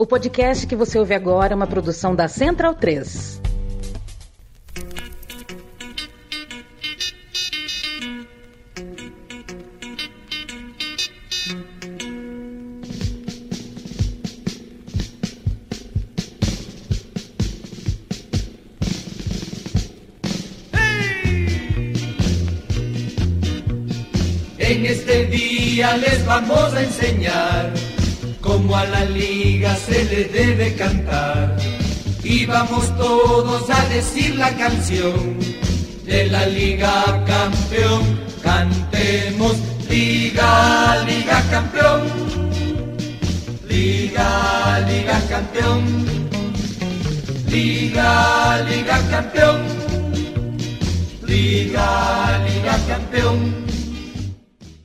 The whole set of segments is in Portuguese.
O podcast que você ouve agora é uma produção da Central 3. En este día les vamos a enseñar cómo a la liga se le debe cantar. Y vamos todos a decir la canción de la liga campeón. Cantemos liga, liga campeón. Liga, liga campeón. Liga, liga campeón. Liga, liga campeón.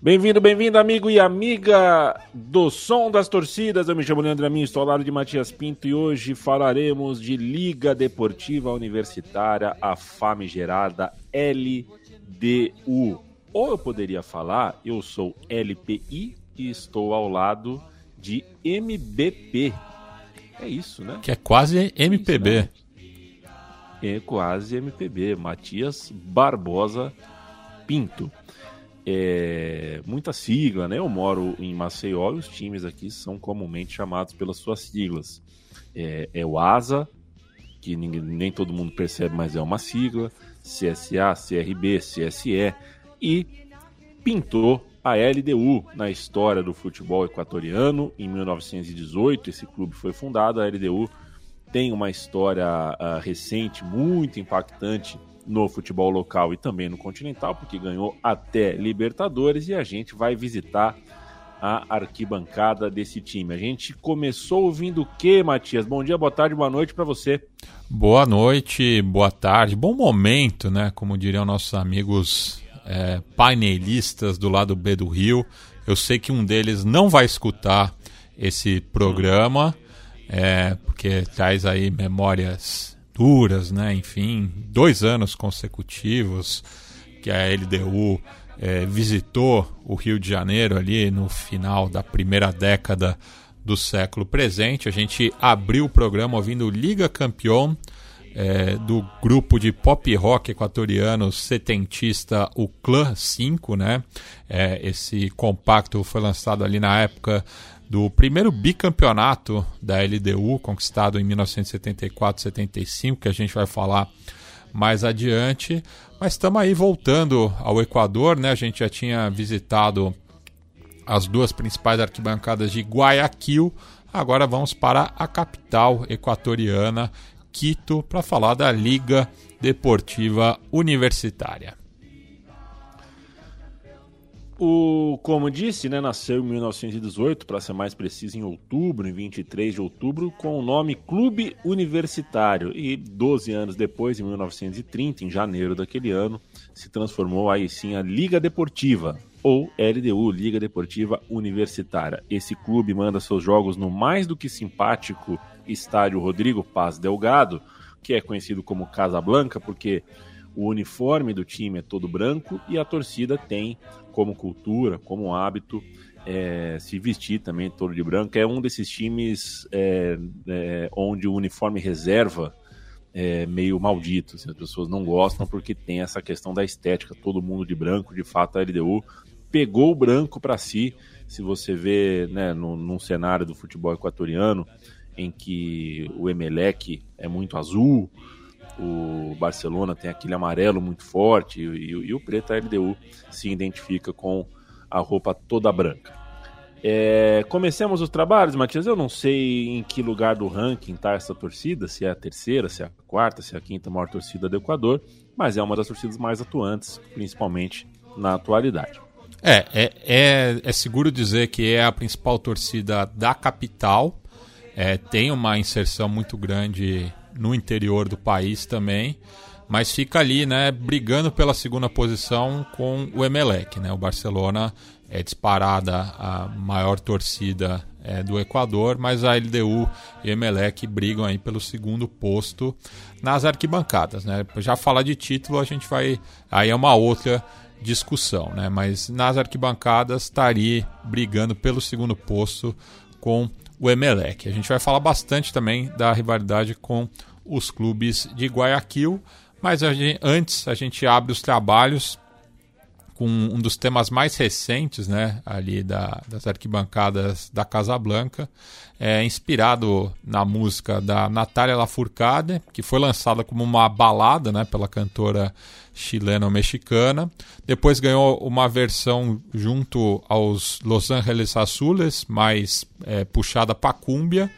Bem-vindo, bem-vindo, amigo e amiga do Som das Torcidas. Eu me chamo Leandro Amin, estou ao lado de Matias Pinto e hoje falaremos de Liga Deportiva Universitária, a famigerada LDU. Ou eu poderia falar, eu sou LPI e estou ao lado de MBP. É isso, né? Que é quase MPB. É, isso, né? é quase MPB. Matias Barbosa Pinto é, muita sigla, né? Eu moro em Maceió e os times aqui são comumente chamados pelas suas siglas. É, é o ASA, que ninguém, nem todo mundo percebe, mas é uma sigla, CSA, CRB, CSE, e pintou a LDU na história do futebol equatoriano. Em 1918, esse clube foi fundado. A LDU tem uma história uh, recente muito impactante no futebol local e também no continental, porque ganhou até Libertadores e a gente vai visitar a arquibancada desse time. A gente começou ouvindo o que, Matias? Bom dia, boa tarde, boa noite para você. Boa noite, boa tarde, bom momento, né? Como diriam nossos amigos é, painelistas do lado B do Rio. Eu sei que um deles não vai escutar esse programa, é, porque traz aí memórias duras, né? Enfim, dois anos consecutivos que a LDU é, visitou o Rio de Janeiro ali no final da primeira década do século presente. A gente abriu o programa ouvindo Liga Campeão é, do grupo de pop rock equatoriano setentista, o Clã 5, né? É, esse compacto foi lançado ali na época do primeiro bicampeonato da LDU, conquistado em 1974-75, que a gente vai falar mais adiante. Mas estamos aí voltando ao Equador, né? A gente já tinha visitado as duas principais arquibancadas de Guayaquil. Agora vamos para a capital equatoriana, Quito, para falar da Liga Deportiva Universitária. O, como disse, né, nasceu em 1918, para ser mais preciso, em outubro, em 23 de outubro, com o nome Clube Universitário. E 12 anos depois, em 1930, em janeiro daquele ano, se transformou aí sim a Liga Deportiva, ou LDU, Liga Deportiva Universitária. Esse clube manda seus jogos no mais do que simpático estádio Rodrigo Paz Delgado, que é conhecido como Casa Blanca, porque o uniforme do time é todo branco e a torcida tem como cultura, como hábito, é, se vestir também todo de branco. É um desses times é, é, onde o uniforme reserva é meio maldito. Assim, as pessoas não gostam porque tem essa questão da estética, todo mundo de branco. De fato, a LDU pegou o branco para si. Se você vê né, no, num cenário do futebol equatoriano em que o Emelec é muito azul, o Barcelona tem aquele amarelo muito forte e, e, e o preto, a LDU, se identifica com a roupa toda branca. É, comecemos os trabalhos, Matias. Eu não sei em que lugar do ranking está essa torcida, se é a terceira, se é a quarta, se é a quinta maior torcida do Equador, mas é uma das torcidas mais atuantes, principalmente na atualidade. É, é, é, é seguro dizer que é a principal torcida da capital. É, tem uma inserção muito grande no interior do país também, mas fica ali, né, brigando pela segunda posição com o Emelec, né? O Barcelona é disparada a maior torcida é, do Equador, mas a LDU e Emelec brigam aí pelo segundo posto nas arquibancadas, né? Já falar de título, a gente vai aí é uma outra discussão, né? Mas nas arquibancadas estaria brigando pelo segundo posto com o Emelec. A gente vai falar bastante também da rivalidade com os clubes de Guayaquil, mas a gente, antes a gente abre os trabalhos com um dos temas mais recentes, né, ali da, das arquibancadas da Casa Blanca, é, inspirado na música da Natália Lafourcade, que foi lançada como uma balada, né, pela cantora chileno-mexicana. Depois ganhou uma versão junto aos Los Angeles Azules, mais é, puxada para cúmbia,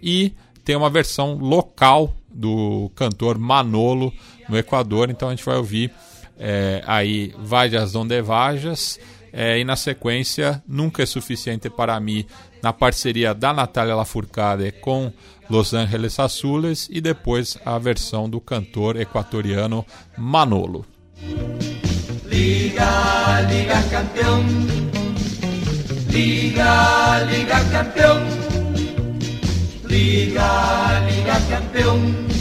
e tem uma versão local do cantor Manolo no Equador. Então a gente vai ouvir é, aí Vajas Donde Vajas é, e na sequência Nunca é Suficiente para mim na parceria da Natália Lafourcade com Los Angeles Azules e depois a versão do cantor equatoriano Manolo. Liga, liga campeão, liga, liga campeão, liga, liga campeão.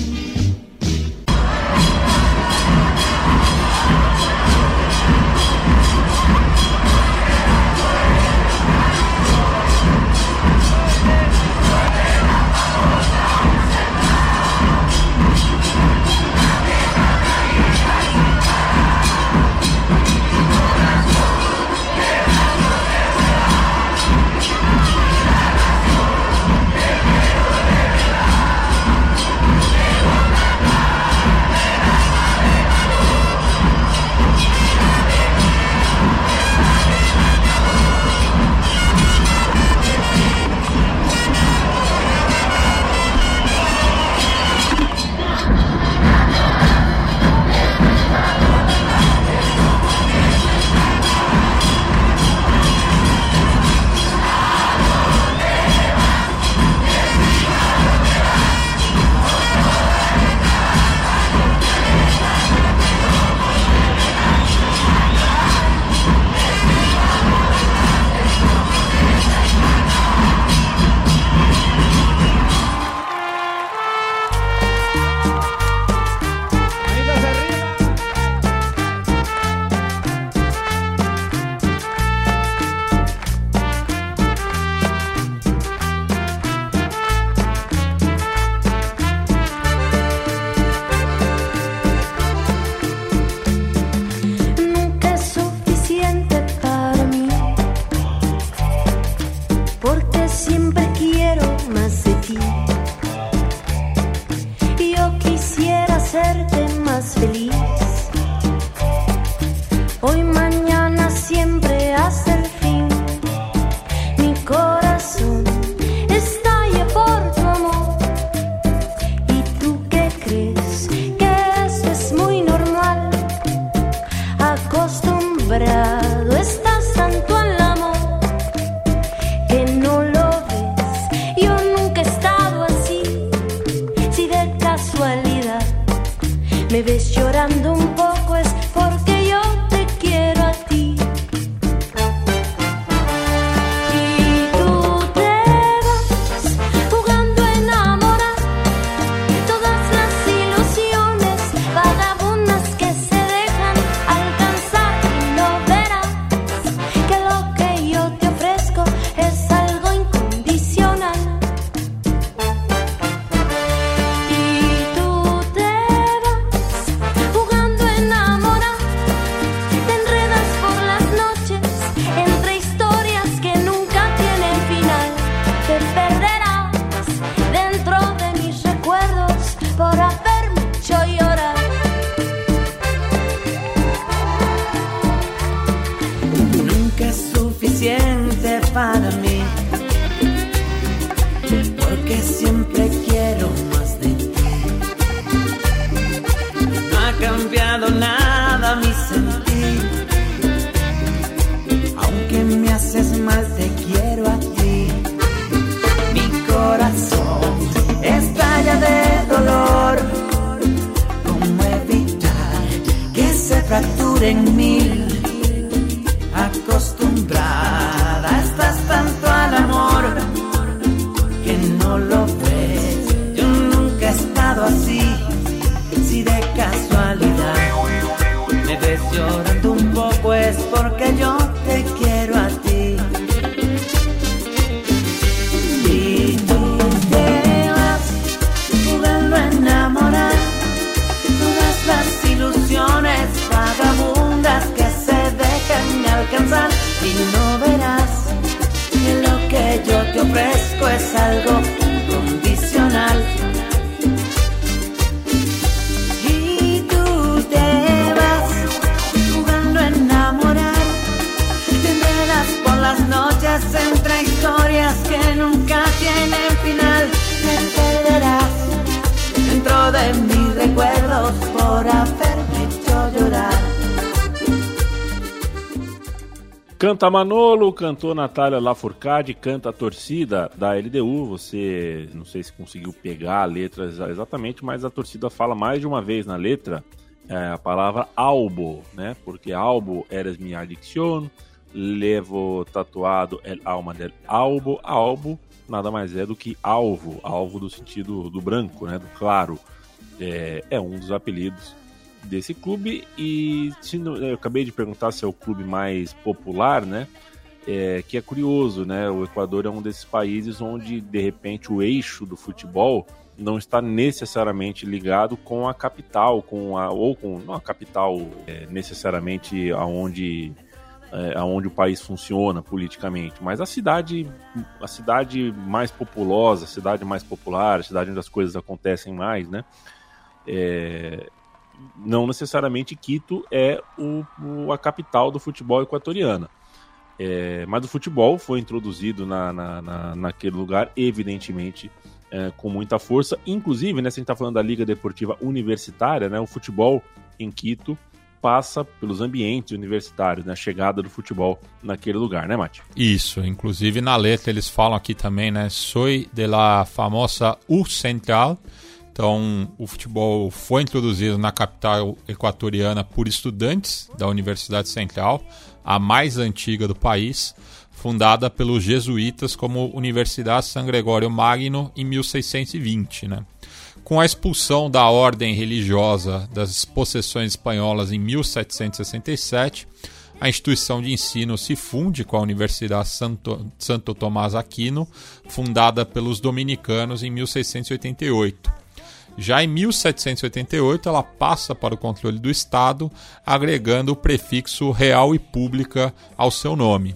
Canta Manolo, cantou Natália Lafourcade, canta a torcida da LDU. Você não sei se conseguiu pegar a letra exatamente, mas a torcida fala mais de uma vez na letra é, a palavra albo, né? Porque albo eres mi adicción, levo tatuado el alma del albo. Albo nada mais é do que alvo, alvo do sentido do branco, né? Do claro. É, é um dos apelidos desse clube e eu acabei de perguntar se é o clube mais popular, né? É, que é curioso, né? O Equador é um desses países onde de repente o eixo do futebol não está necessariamente ligado com a capital, com a ou com não a capital é, necessariamente aonde é, aonde o país funciona politicamente, mas a cidade a cidade mais populosa, a cidade mais popular, a cidade onde as coisas acontecem mais, né? É, não necessariamente Quito é o, o, a capital do futebol equatoriano. É, mas o futebol foi introduzido na, na, na naquele lugar, evidentemente, é, com muita força. Inclusive, né, se a gente está falando da Liga Deportiva Universitária, né, o futebol em Quito passa pelos ambientes universitários, né, a chegada do futebol naquele lugar, né, Mate? Isso, inclusive na letra eles falam aqui também, né, soy de la famosa U Central, então, o futebol foi introduzido na capital equatoriana por estudantes da Universidade Central, a mais antiga do país, fundada pelos jesuítas como Universidade San Gregório Magno em 1620. Né? Com a expulsão da ordem religiosa das possessões espanholas em 1767, a instituição de ensino se funde com a Universidade Santo, Santo Tomás Aquino, fundada pelos dominicanos em 1688. Já em 1788, ela passa para o controle do Estado, agregando o prefixo real e pública ao seu nome.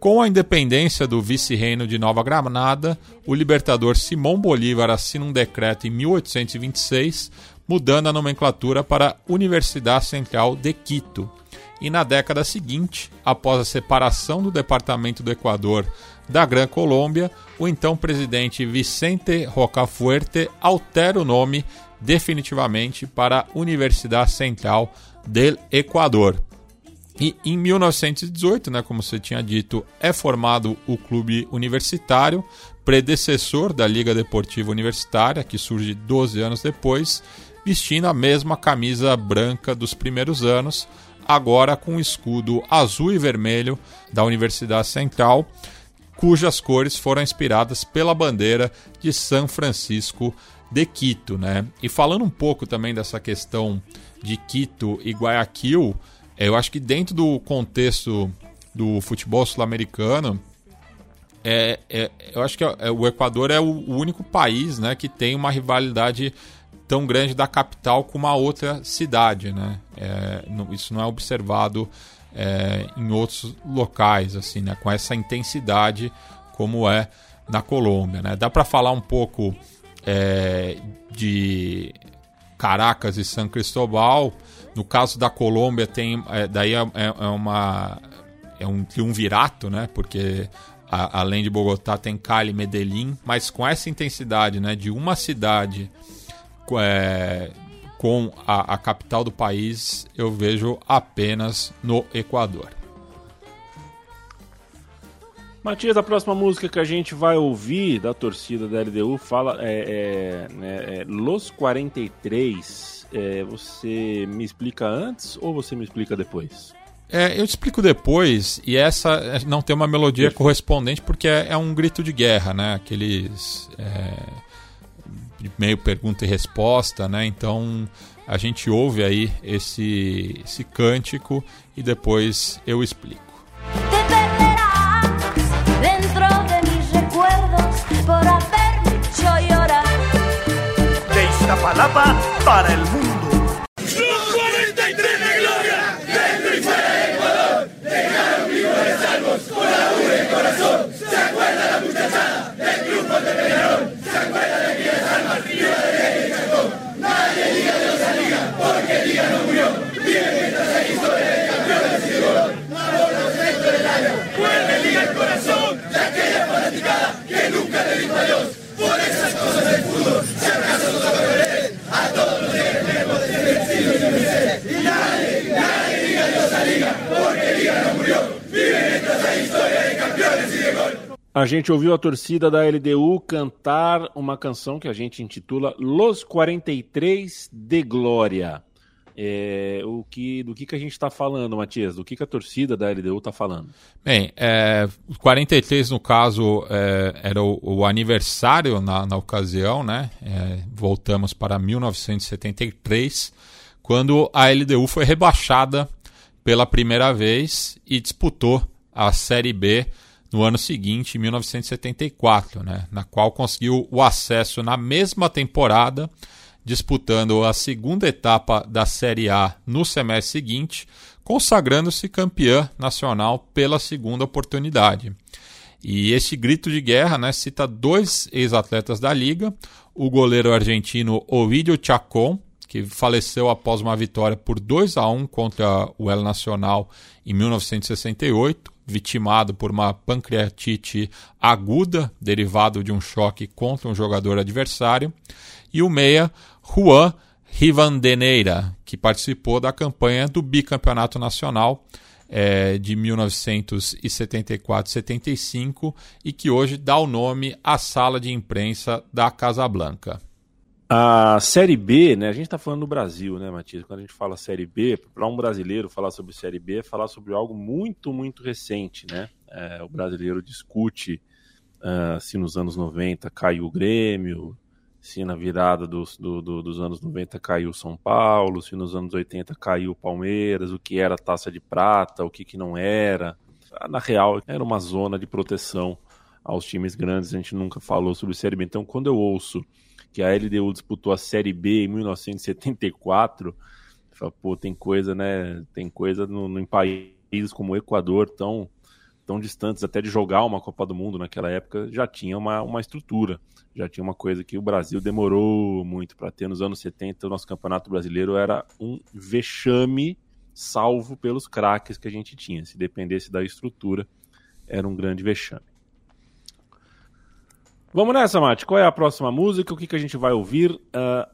Com a independência do vice-reino de Nova Granada, o libertador Simão Bolívar assina um decreto em 1826, mudando a nomenclatura para Universidade Central de Quito. E na década seguinte, após a separação do departamento do Equador da Gran Colômbia, o então presidente Vicente Rocafuerte altera o nome definitivamente para Universidade Central del Equador. E em 1918, né, como você tinha dito, é formado o Clube Universitário, predecessor da Liga Deportiva Universitária, que surge 12 anos depois, vestindo a mesma camisa branca dos primeiros anos, agora com o escudo azul e vermelho da Universidade Central cujas cores foram inspiradas pela bandeira de São Francisco de Quito, né? E falando um pouco também dessa questão de Quito e Guayaquil, eu acho que dentro do contexto do futebol sul-americano, é, é, eu acho que é, o Equador é o único país né, que tem uma rivalidade tão grande da capital com uma outra cidade. Né? É, isso não é observado é, em outros locais, assim, né, com essa intensidade como é na Colômbia. Né? Dá para falar um pouco é, de Caracas e São Cristóbal. No caso da Colômbia tem, é, daí é, é, é uma é um triunvirato, né? Porque a, além de Bogotá tem Cali, Medellín, mas com essa intensidade, né? De uma cidade é, com a, a capital do país eu vejo apenas no Equador. Matias, a próxima música que a gente vai ouvir da torcida da LDU fala é, é, né, é Los 43. É, você me explica antes ou você me explica depois? É, eu te explico depois, e essa não tem uma melodia Perfeito. correspondente porque é, é, um grito de guerra, né? Aqueles. Meio pergunta e resposta, né? Então a gente ouve aí esse, esse cântico e depois eu explico. De Iztapalapa para el mundo. Por esas cosas del fútbol, si acaso no a todos los días A gente ouviu a torcida da LDU cantar uma canção que a gente intitula Los 43 de Glória. É, o que, do que, que a gente está falando, Matias? Do que, que a torcida da LDU está falando? Bem, é, 43 no caso é, era o, o, aniversário na, na ocasião, né? É, voltamos para 1973, quando a LDU foi rebaixada pela primeira vez e disputou a Série B no ano seguinte, em 1974, né? Na qual conseguiu o acesso na mesma temporada disputando a segunda etapa da Série A no semestre seguinte, consagrando-se campeã nacional pela segunda oportunidade. E este grito de guerra né, cita dois ex-atletas da liga, o goleiro argentino Ovidio Chacón, que faleceu após uma vitória por 2 a 1 contra o El Nacional em 1968, vitimado por uma pancreatite aguda derivado de um choque contra um jogador adversário, e o meia Juan Rivandeneira, que participou da campanha do bicampeonato nacional é, de 1974-75 e que hoje dá o nome à sala de imprensa da Casa Blanca. A Série B, né? A gente está falando no Brasil, né, Matias? Quando a gente fala Série B, para um brasileiro falar sobre Série B é falar sobre algo muito, muito recente, né? É, o brasileiro discute uh, se nos anos 90 caiu o Grêmio, se na virada dos, do, do, dos anos 90 caiu São Paulo, se nos anos 80 caiu o Palmeiras, o que era taça de prata, o que, que não era. Na real, era uma zona de proteção aos times grandes, a gente nunca falou sobre Série B. Então, quando eu ouço que a LDU disputou a Série B em 1974, eu falo, pô, tem coisa, né? Tem coisa no, no, em países como o Equador tão, tão distantes até de jogar uma Copa do Mundo naquela época, já tinha uma, uma estrutura já tinha uma coisa que o Brasil demorou muito para ter nos anos 70. O nosso campeonato brasileiro era um vexame, salvo pelos craques que a gente tinha. Se dependesse da estrutura, era um grande vexame. Vamos nessa, Mate. Qual é a próxima música? O que, que a gente vai ouvir uh,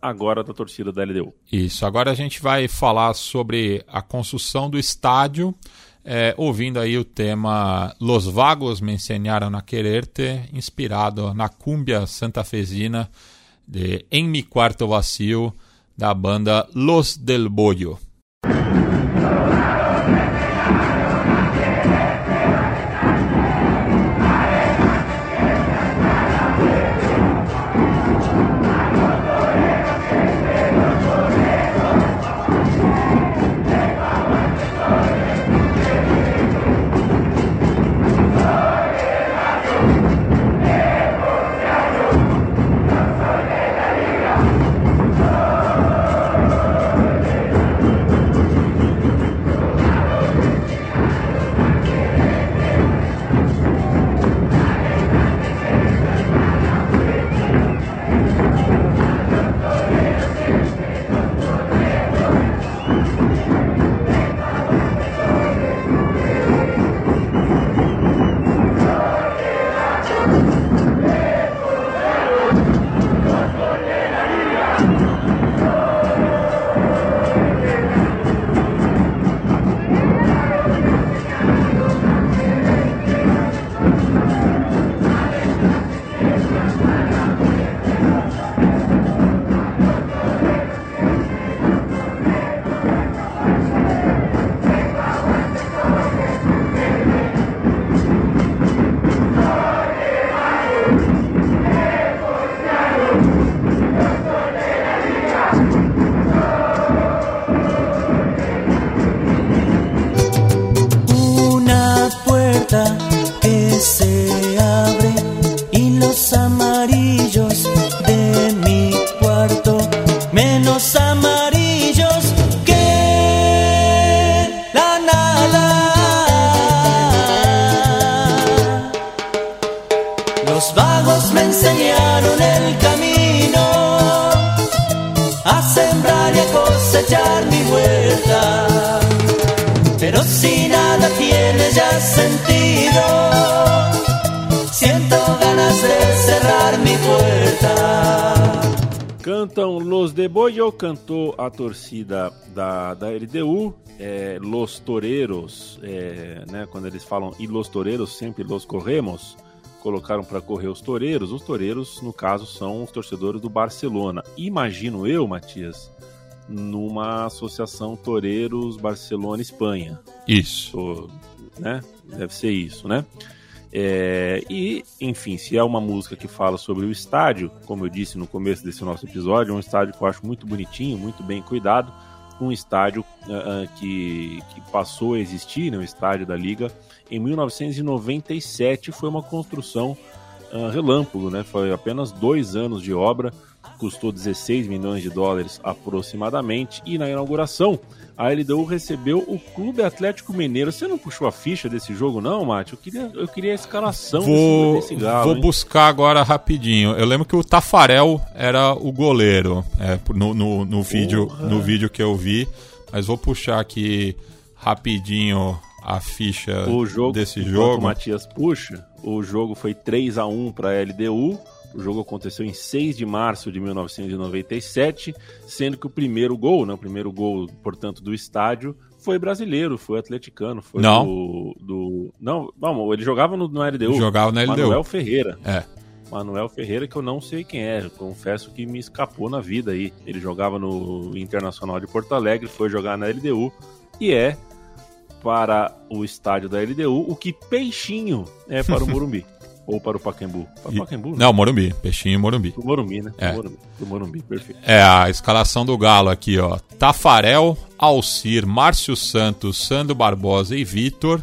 agora da torcida da LDU? Isso, agora a gente vai falar sobre a construção do estádio é, ouvindo aí o tema Los Vagos me ensinaram a quererte, inspirado na cúmbia santafesina de Em Mi Quarto Vacío, da banda Los del Bollo. Cantou a torcida da, da LDU, é, Los Toreros, é, né, quando eles falam e Los Toreros, sempre Los Corremos, colocaram para correr os toureiros. Os toureiros, no caso, são os torcedores do Barcelona. Imagino eu, Matias, numa associação Toureiros Barcelona-Espanha. Isso. né? Deve ser isso, né? É, e, enfim, se é uma música que fala sobre o estádio, como eu disse no começo desse nosso episódio, é um estádio que eu acho muito bonitinho, muito bem cuidado, um estádio uh, que, que passou a existir, né, o estádio da Liga, em 1997, foi uma construção uh, relâmpago, né? Foi apenas dois anos de obra, custou 16 milhões de dólares aproximadamente, e na inauguração a LDU recebeu o Clube Atlético Mineiro. Você não puxou a ficha desse jogo, não, Mate? Eu queria, eu queria a escalação vou, desse, desse galo. Vou hein? buscar agora rapidinho. Eu lembro que o Tafarel era o goleiro é, no, no, no vídeo, no vídeo que eu vi, mas vou puxar aqui rapidinho a ficha o jogo, desse jogo. O Matias puxa, o jogo foi 3 a 1 para a LDU. O jogo aconteceu em 6 de março de 1997, sendo que o primeiro gol, né, o primeiro gol, portanto, do estádio foi brasileiro, foi atleticano, foi não. Do, do, Não, não, ele jogava no, no LDU. Jogava na LDU. Manuel Ferreira. É. Manuel Ferreira, que eu não sei quem é, confesso que me escapou na vida aí. Ele jogava no Internacional de Porto Alegre, foi jogar na LDU e é para o estádio da LDU o que Peixinho é para o Morumbi. Ou para o Pacaembu? Para o Pacaembu, né? Não, Morumbi. Peixinho e Morumbi. O Morumbi, né? É. Morumbi. O Morumbi, perfeito. É, a escalação do Galo aqui, ó. Tafarel, Alcir, Márcio Santos, Sandro Barbosa e Vitor.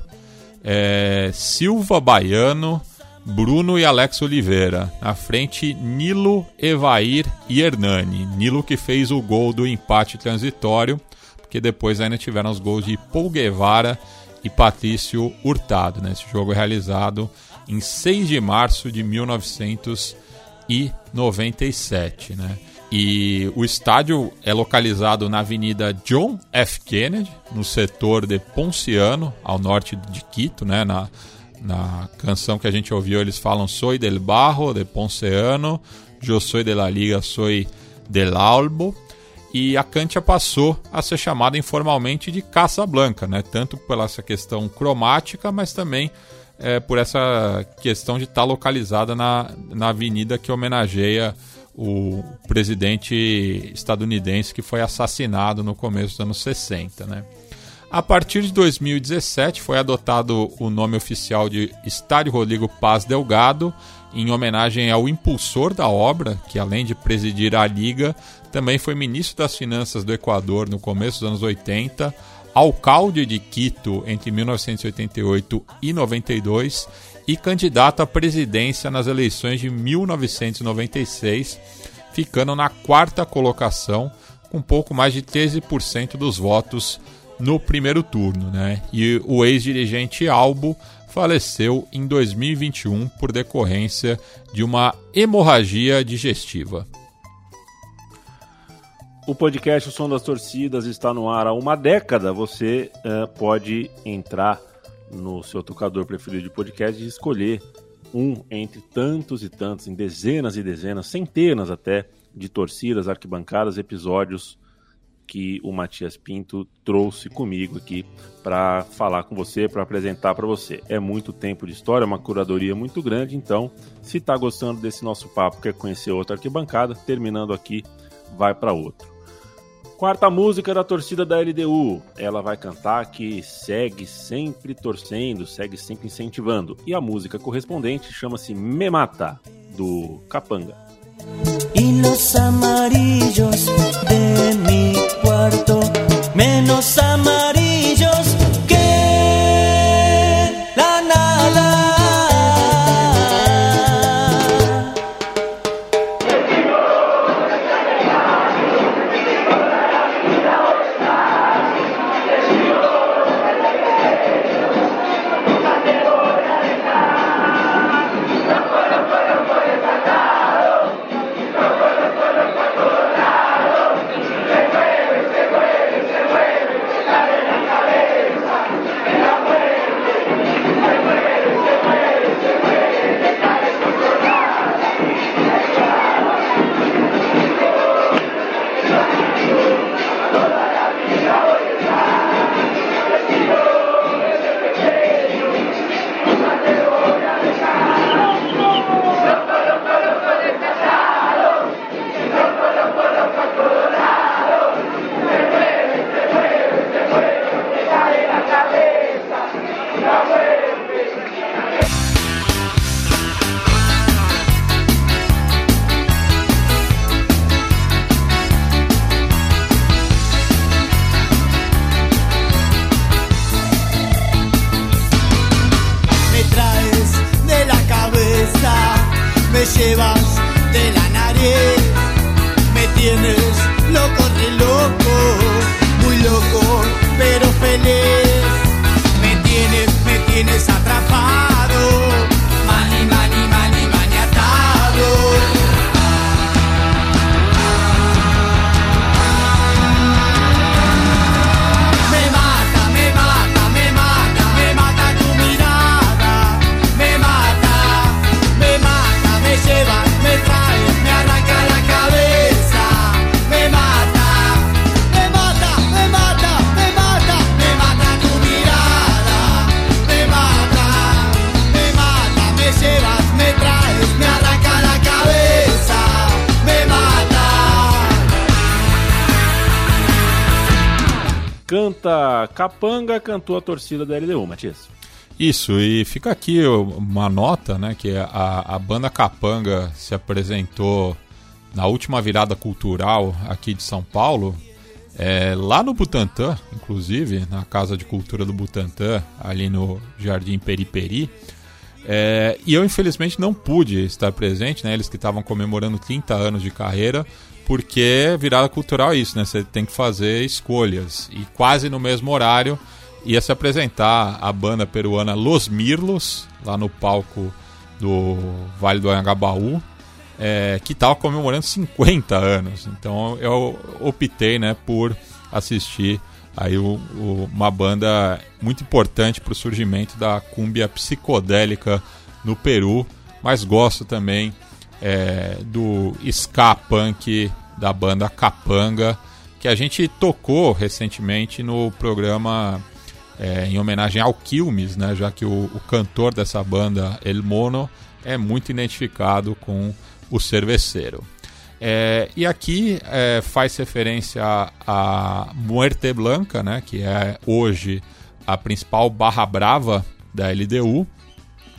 É, Silva Baiano, Bruno e Alex Oliveira. Na frente, Nilo, Evair e Hernani. Nilo que fez o gol do empate transitório, porque depois ainda tiveram os gols de Paul Guevara e Patrício Hurtado. Né? Esse jogo é realizado em 6 de março de 1997. Né? E o estádio é localizado na Avenida John F. Kennedy, no setor de Ponciano, ao norte de Quito. Né? Na, na canção que a gente ouviu, eles falam Soy del Barro de Ponciano, yo soy de la Liga, soy del Albo. E a Cantia passou a ser chamada informalmente de Caça Blanca, né? tanto pela essa questão cromática, mas também é, por essa questão de estar tá localizada na, na avenida que homenageia o presidente estadunidense que foi assassinado no começo dos anos 60. Né? A partir de 2017 foi adotado o nome oficial de Estádio Rodrigo Paz Delgado, em homenagem ao impulsor da obra, que além de presidir a Liga, também foi ministro das Finanças do Equador no começo dos anos 80, alcalde de Quito entre 1988 e 92 e candidato à presidência nas eleições de 1996, ficando na quarta colocação com pouco mais de 13% dos votos no primeiro turno. Né? E o ex-dirigente Albo faleceu em 2021 por decorrência de uma hemorragia digestiva. O podcast O Som das Torcidas está no ar há uma década. Você uh, pode entrar no seu tocador preferido de podcast e escolher um entre tantos e tantos, em dezenas e dezenas, centenas até, de torcidas, arquibancadas, episódios que o Matias Pinto trouxe comigo aqui para falar com você, para apresentar para você. É muito tempo de história, é uma curadoria muito grande, então, se está gostando desse nosso papo, quer conhecer outra arquibancada, terminando aqui, vai para outro. Quarta música da torcida da LDU. Ela vai cantar que segue sempre torcendo, segue sempre incentivando. E a música correspondente chama-se Me Mata, do Capanga. E los amarillos de mi menos amarillos Cantou a torcida da LDU, Matias. Isso, e fica aqui uma nota, né, que a, a banda Capanga se apresentou na última virada cultural aqui de São Paulo, é, lá no Butantã, inclusive, na Casa de Cultura do Butantã, ali no Jardim Periperi. É, e eu, infelizmente, não pude estar presente, né? Eles que estavam comemorando 30 anos de carreira, porque virada cultural é isso, né? Você tem que fazer escolhas. E quase no mesmo horário ia se apresentar a banda peruana Los Mirlos, lá no palco do Vale do Anhangabaú, é, que estava comemorando 50 anos. Então eu optei né, por assistir aí o, o, uma banda muito importante para o surgimento da cúmbia psicodélica no Peru, mas gosto também é, do ska punk da banda Capanga, que a gente tocou recentemente no programa é, em homenagem ao Quilmes, né, já que o, o, cantor dessa banda, El Mono, é muito identificado com o cerveceiro. É, e aqui é, faz referência a Muerte Blanca, né, que é hoje a principal barra brava da LDU,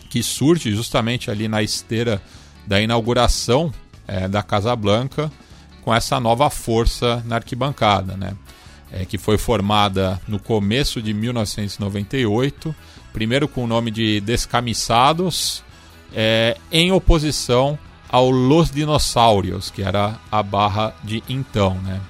que surge justamente ali na esteira da inauguração é, da Casa Blanca, com essa nova força na arquibancada. Né? É, que foi formada no começo de 1998, primeiro com o nome de Descamisados, é, em oposição ao Los Dinossauros, que era a barra de então, né?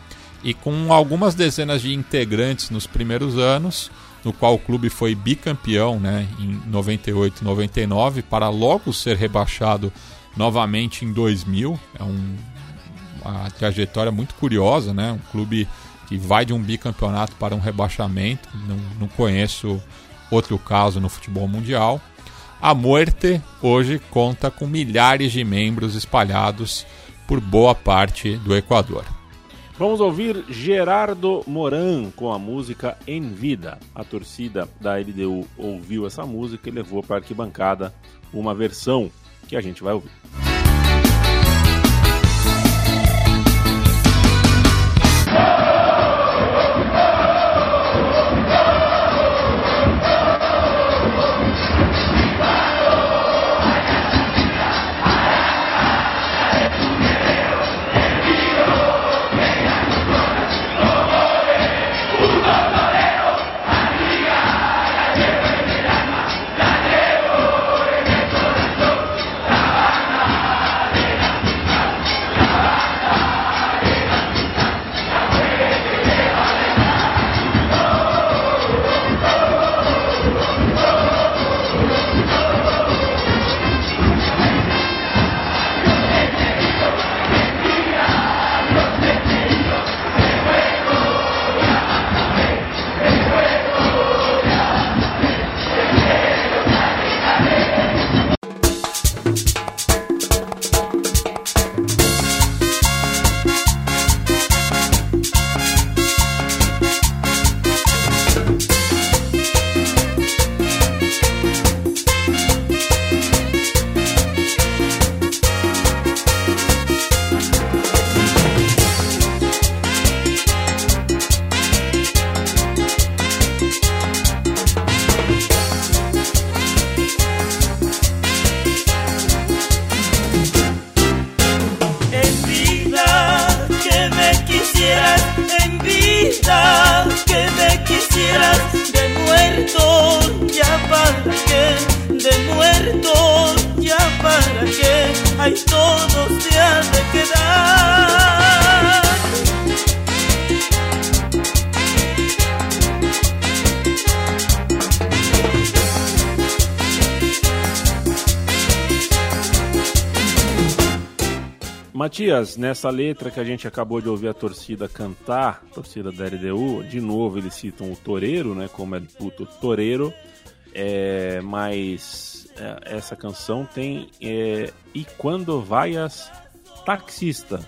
E com algumas dezenas de integrantes nos primeiros anos, no qual o clube foi bicampeão, né, em 98 99, para logo ser rebaixado novamente em 2000. É um, uma trajetória muito curiosa, né? Um clube que vai de um bicampeonato para um rebaixamento. Não, não conheço outro caso no futebol mundial. A Muerte hoje conta com milhares de membros espalhados por boa parte do Equador. Vamos ouvir Gerardo Moran com a música Em Vida. A torcida da LDU ouviu essa música e levou para a arquibancada uma versão que a gente vai ouvir. Nessa letra que a gente acabou de ouvir a torcida cantar, a torcida da LDU, de novo eles citam o Toreiro, né, como é puto Toreiro, é, mas é, essa canção tem é, E Quando Vaias Taxista.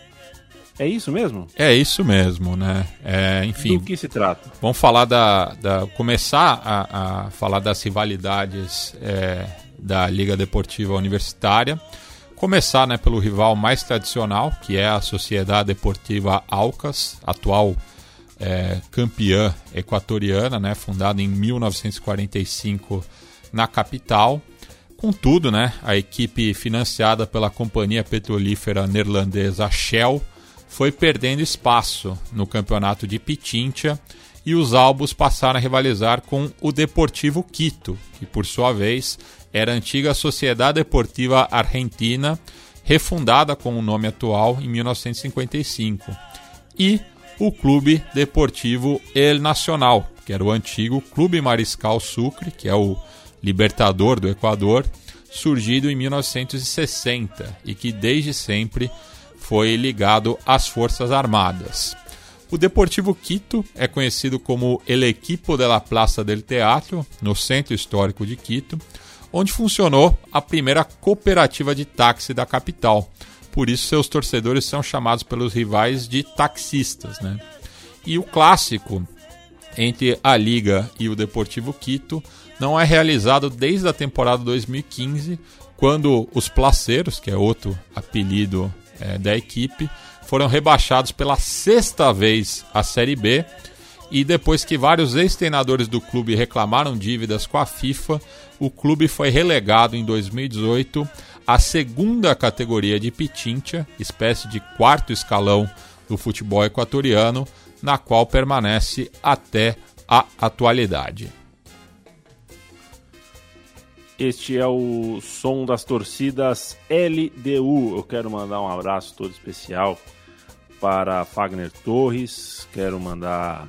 É isso mesmo? É isso mesmo, né? É, enfim. Do que se trata? Vamos falar da. da começar a, a falar das rivalidades é, da Liga Deportiva Universitária. Começar né, pelo rival mais tradicional, que é a Sociedade Deportiva Alcas, atual é, campeã equatoriana, né, fundada em 1945 na capital. Contudo, né, a equipe financiada pela companhia petrolífera neerlandesa Shell foi perdendo espaço no campeonato de Pitincha e os albos passaram a rivalizar com o Deportivo Quito, que por sua vez era a antiga Sociedade Deportiva Argentina, refundada com o nome atual em 1955, e o Clube Deportivo El Nacional, que era o antigo Clube Mariscal Sucre, que é o Libertador do Equador, surgido em 1960 e que desde sempre foi ligado às Forças Armadas. O Deportivo Quito é conhecido como El Equipo de la Plaza del Teatro, no centro histórico de Quito, onde funcionou a primeira cooperativa de táxi da capital. Por isso, seus torcedores são chamados pelos rivais de taxistas. Né? E o clássico entre a Liga e o Deportivo Quito não é realizado desde a temporada 2015, quando os Placeiros, que é outro apelido é, da equipe, foram rebaixados pela sexta vez à Série B. E depois que vários ex-treinadores do clube reclamaram dívidas com a FIFA, o clube foi relegado em 2018 à segunda categoria de Pitincha, espécie de quarto escalão do futebol equatoriano, na qual permanece até a atualidade. Este é o som das torcidas LDU. Eu quero mandar um abraço todo especial para Fagner Torres. Quero mandar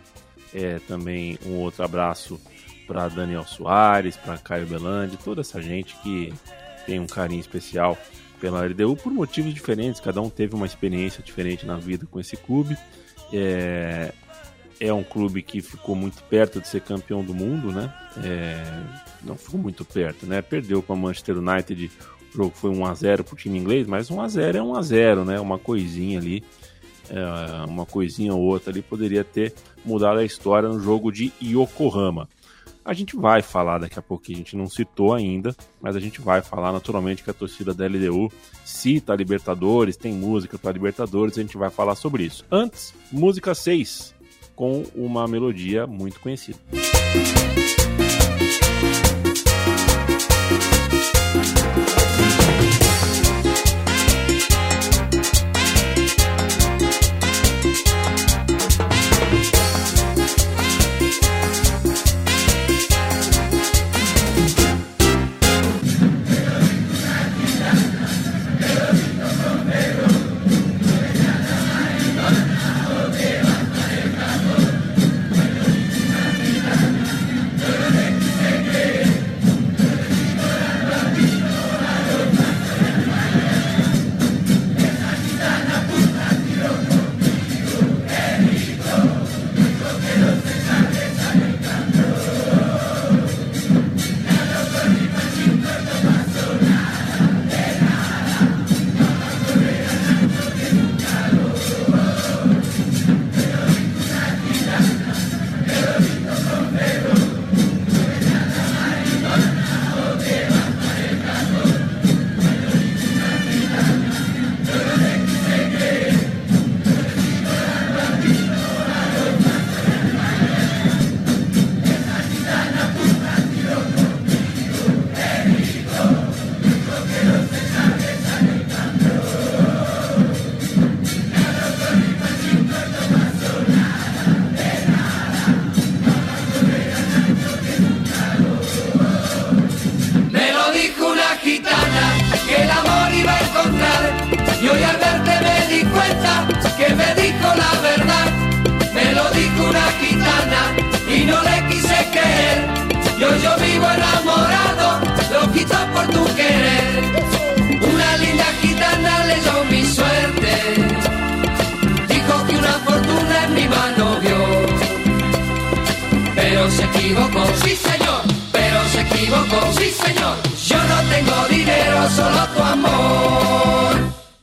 é, também um outro abraço para Daniel Soares, para Caio Belandi, toda essa gente que tem um carinho especial pela LDU por motivos diferentes. Cada um teve uma experiência diferente na vida com esse clube. É, é um clube que ficou muito perto de ser campeão do mundo, né? É, não ficou muito perto, né? Perdeu com a Manchester United, o jogo foi 1 a 0 pro time inglês, mas 1 a 0 é 1 a 0, né? Uma coisinha ali, é, uma coisinha ou outra ali poderia ter mudado a história no jogo de Yokohama. A gente vai falar daqui a pouquinho, a gente não citou ainda, mas a gente vai falar naturalmente que a torcida da LDU cita a Libertadores, tem música para Libertadores, a gente vai falar sobre isso. Antes, música 6, com uma melodia muito conhecida.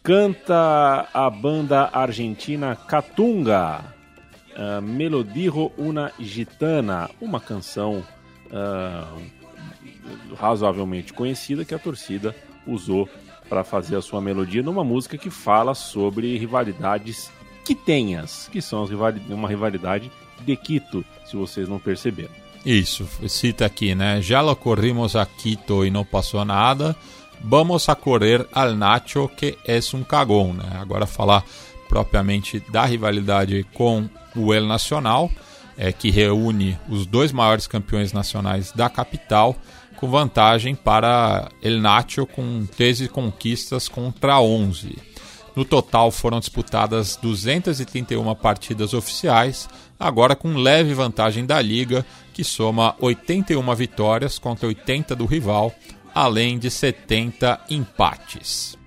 Canta a banda argentina Catunga, uh, Melodijo una Gitana, uma canção uh, razoavelmente conhecida que a torcida usou para fazer a sua melodia numa música que fala sobre rivalidades Quitenhas, que são uma rivalidade de Quito, se vocês não perceberam. Isso, cita aqui, né? Já lo corrimos a Quito e não passou nada. Vamos a correr al Nacho, que é um cagão, né? Agora falar propriamente da rivalidade com o El Nacional, é, que reúne os dois maiores campeões nacionais da capital, com vantagem para El Nacho com 13 conquistas contra 11. No total foram disputadas 231 partidas oficiais, agora com leve vantagem da liga, que soma 81 vitórias contra 80 do rival, além de 70 empates.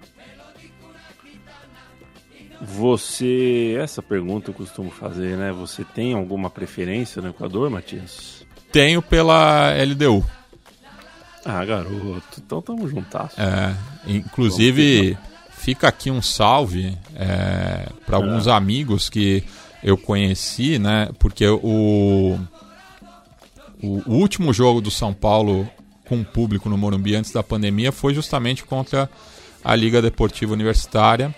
Você, essa pergunta eu costumo fazer, né? Você tem alguma preferência no Equador, Matias? Tenho pela LDU. Ah, garoto, então tamo juntas. É, inclusive fica aqui um salve é, para alguns é. amigos que eu conheci, né? Porque o, o, último jogo do São Paulo com público no Morumbi antes da pandemia foi justamente contra a Liga Deportiva Universitária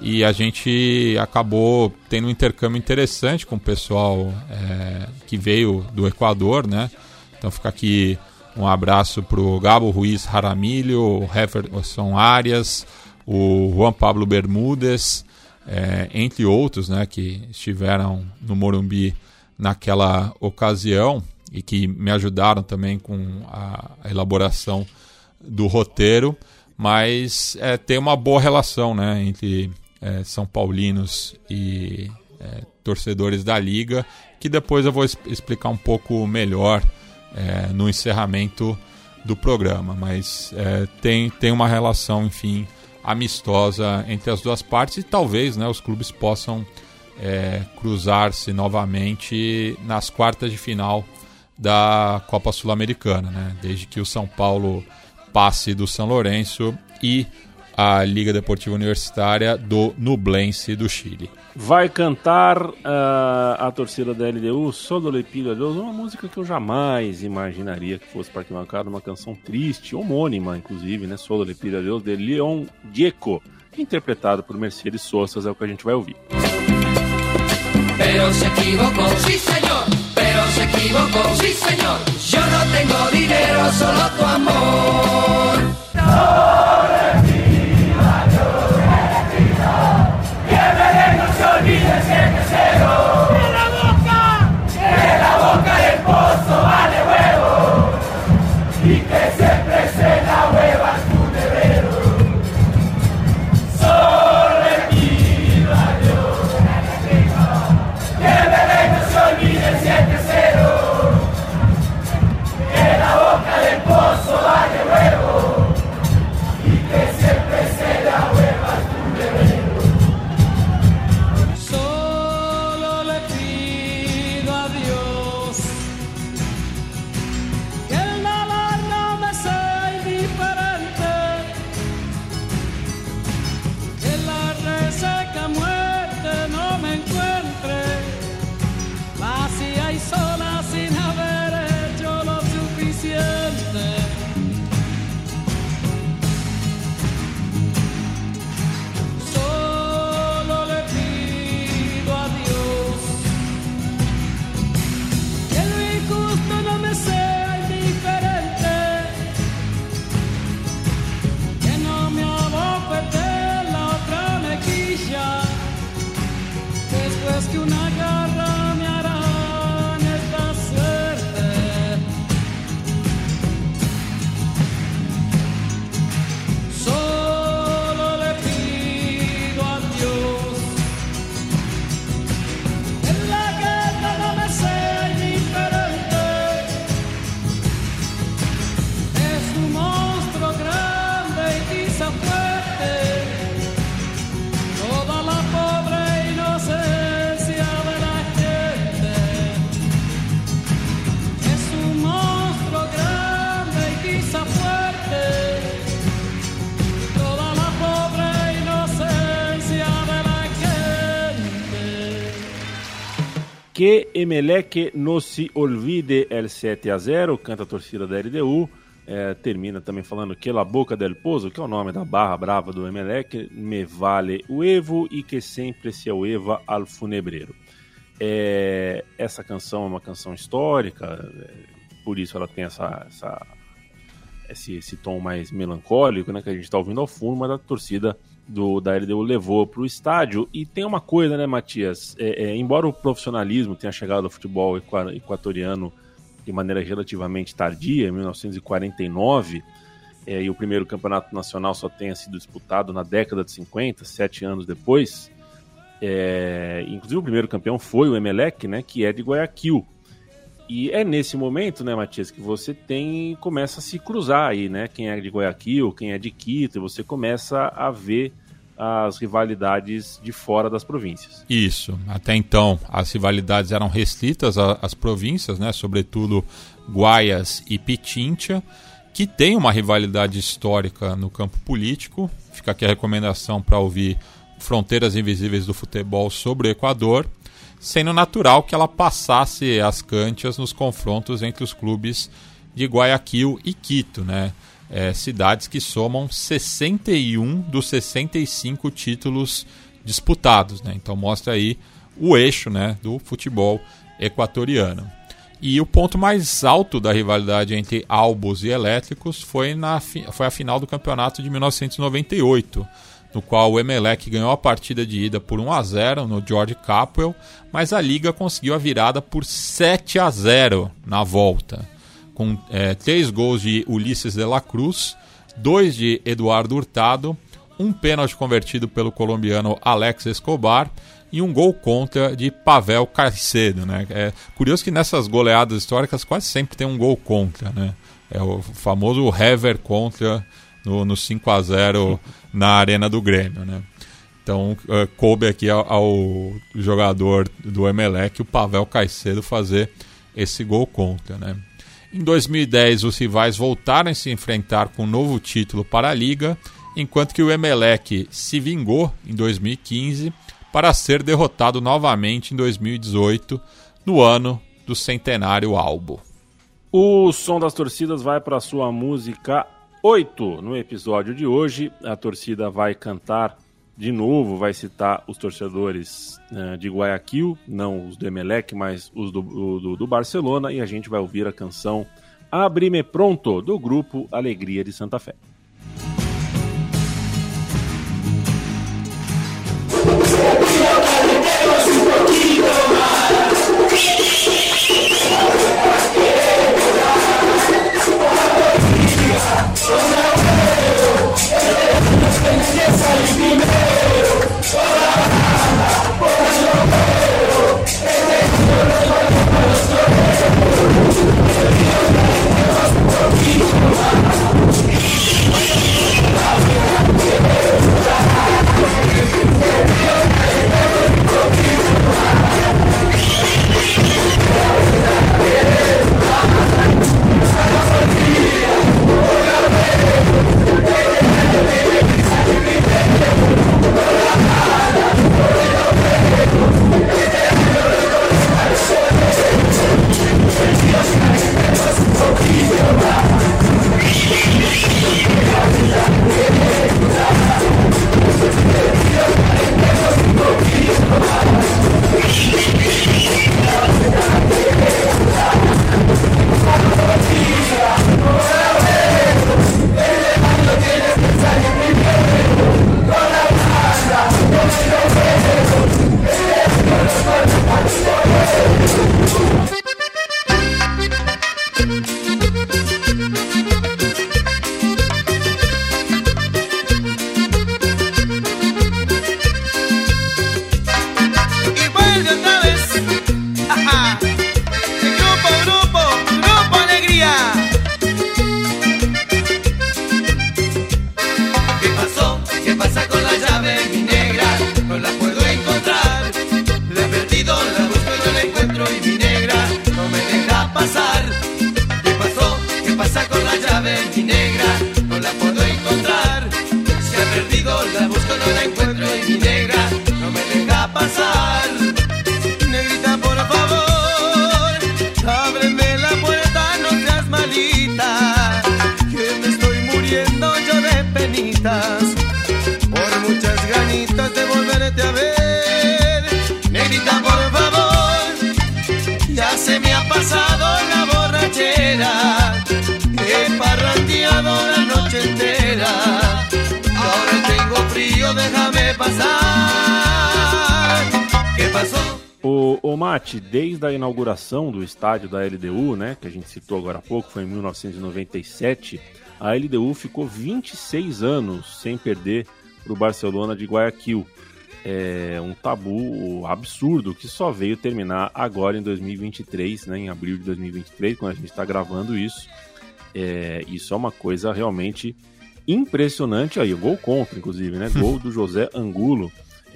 e a gente acabou tendo um intercâmbio interessante com o pessoal é, que veio do Equador, né? Então fica aqui um abraço para o Gabo Ruiz Jaramilho, o Jefferson Arias, o Juan Pablo Bermudes, é, entre outros, né, que estiveram no Morumbi naquela ocasião e que me ajudaram também com a, a elaboração do roteiro, mas é, tem uma boa relação né, entre é, São Paulinos e é, torcedores da Liga, que depois eu vou explicar um pouco melhor é, no encerramento do programa, mas é, tem, tem uma relação, enfim, amistosa entre as duas partes e talvez né, os clubes possam é, cruzar-se novamente nas quartas de final da Copa Sul-Americana, né? desde que o São Paulo passe do São Lourenço e a Liga Deportiva Universitária do Nublense do Chile. Vai cantar uh, a torcida da LDU Solo Le Pido a Deus, uma música que eu jamais imaginaria que fosse para arquibancada, uma canção triste, homônima inclusive, né? Solo Le Pido a Deus, de Leon Diego, interpretado por Mercedes Sossas, é o que a gente vai ouvir. Pero se equivocó, sí señor, pero se equivocó, sí señor. Yo no tengo dinero, solo tu amor. No. Que Emelec no se olvide el 7 a 0, canta a torcida da LDU. é, termina também falando que La Boca del Pozo, que é o nome da barra brava do Emelec, me vale o Evo e que sempre se Eva al funebreiro. É, essa canção é uma canção histórica, é, por isso ela tem essa, essa esse, esse, tom mais melancólico, né, que a gente está ouvindo ao fundo, mas a torcida do, da LDU levou para o estádio. E tem uma coisa, né, Matias? É, é, embora o profissionalismo tenha chegado ao futebol equatoriano de maneira relativamente tardia, em 1949, é, e o primeiro campeonato nacional só tenha sido disputado na década de 50, sete anos depois. É, inclusive o primeiro campeão foi o Emelec, né, que é de Guayaquil. E é nesse momento, né, Matias, que você tem começa a se cruzar aí, né? Quem é de Guayaquil, quem é de Quito, e você começa a ver as rivalidades de fora das províncias. Isso. Até então, as rivalidades eram restritas às províncias, né? sobretudo Guaias e Pitincha, que tem uma rivalidade histórica no campo político. Fica aqui a recomendação para ouvir Fronteiras Invisíveis do Futebol sobre o Equador, sendo natural que ela passasse as cantias nos confrontos entre os clubes de Guayaquil e Quito, né? é, cidades que somam 61 dos 65 títulos disputados. Né? Então mostra aí o eixo né, do futebol equatoriano. E o ponto mais alto da rivalidade entre Albos e Elétricos foi, na, foi a final do campeonato de 1998, no qual o Emelec ganhou a partida de ida por 1 a 0 no George Capwell, mas a liga conseguiu a virada por 7 a 0 na volta com é, três gols de Ulisses de la Cruz, dois de Eduardo Hurtado, um pênalti convertido pelo colombiano Alex Escobar e um gol contra de Pavel Caicedo. Né? É curioso que nessas goleadas históricas quase sempre tem um gol contra. Né? É o famoso Hever contra no, no 5 a 0 na Arena do Grêmio. Né? Então uh, coube aqui ao, ao, jogador do Emelec, o Pavel Caicedo, fazer esse gol contra. Né? Em 2010, os rivais voltaram a se enfrentar com um novo título para a Liga, enquanto que o Emelec se vingou em 2015 para ser derrotado novamente em 2018, no ano do centenário Albo. O som das torcidas vai para sua música 8 no episódio de hoje. A torcida vai cantar de novo, vai citar os torcedores uh, de Guayaquil, não os do Emelec, mas os do, do, do Barcelona, e a gente vai ouvir a canção Abre-me Pronto, do grupo Alegria de Santa Fé. Sonha meu, ele é meu, tem que sair de meu. Estádio da LDU, né, que a gente citou agora há pouco, foi em 1997, a LDU ficou 26 anos sem perder para o Barcelona de Guayaquil. É um tabu absurdo que só veio terminar agora em 2023, né, em abril de 2023, quando a gente está gravando isso. É, isso é uma coisa realmente impressionante. Aí, gol contra, inclusive, né? Gol do José Angulo.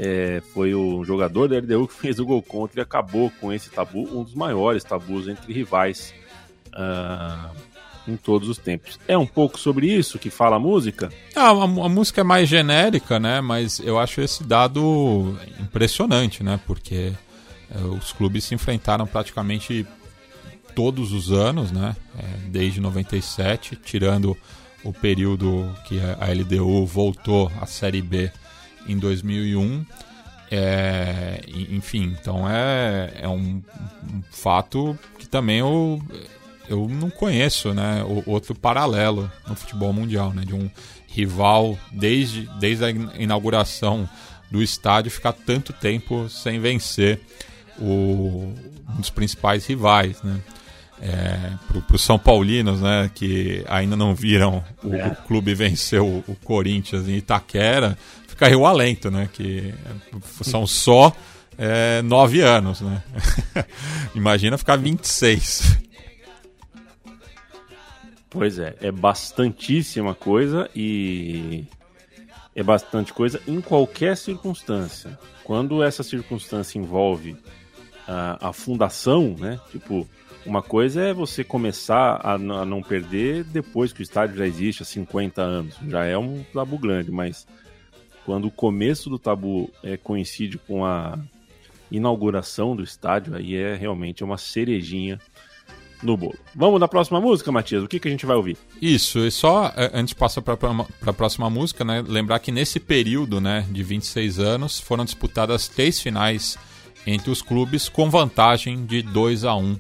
É, foi o jogador da LDU que fez o gol contra e acabou com esse tabu, um dos maiores tabus entre rivais uh, em todos os tempos. É um pouco sobre isso que fala a música? Ah, a, a, música é mais genérica, né? Mas eu acho esse dado impressionante, né? Porque é, os clubes se enfrentaram praticamente todos os anos, né? É, desde 97, tirando o período que a LDU voltou à Série B em 2001. É, enfim, então é, é um, um, fato que também eu, eu não conheço, né? O, outro paralelo no futebol mundial, né? De um rival desde, desde a inauguração do estádio ficar tanto tempo sem vencer o, um dos principais rivais, né? É, para os São Paulinos, né, que ainda não viram o, é. o clube vencer o, o Corinthians em Itaquera, ficaria o alento, né? Que são só é, nove anos, né? Imagina ficar 26. Pois é, é bastantíssima coisa e é bastante coisa em qualquer circunstância. Quando essa circunstância envolve a, a fundação, né? Tipo, uma coisa é você começar a, a, não perder depois que o estádio já existe há 50 anos. Já é um tabu grande, mas quando o começo do tabu é, coincide com a inauguração do estádio, aí é realmente uma cerejinha no bolo. Vamos na próxima música, Matias? O que, que a gente vai ouvir? Isso, e só é, antes de passar para a próxima música, né, lembrar que nesse período né, de 26 anos foram disputadas três finais entre os clubes com vantagem de 2 a 1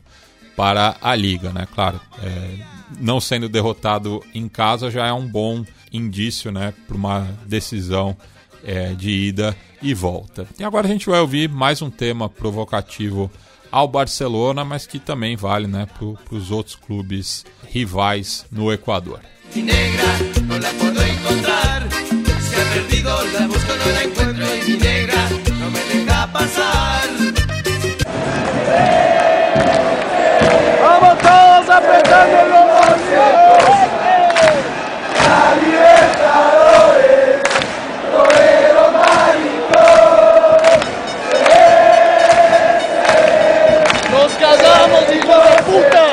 para a liga, né? Claro, é, não sendo derrotado em casa já é um bom indício, né, para uma decisão é, de ida e volta. E agora a gente vai ouvir mais um tema provocativo ao Barcelona, mas que também vale né, para os outros clubes rivais no Equador. Puta!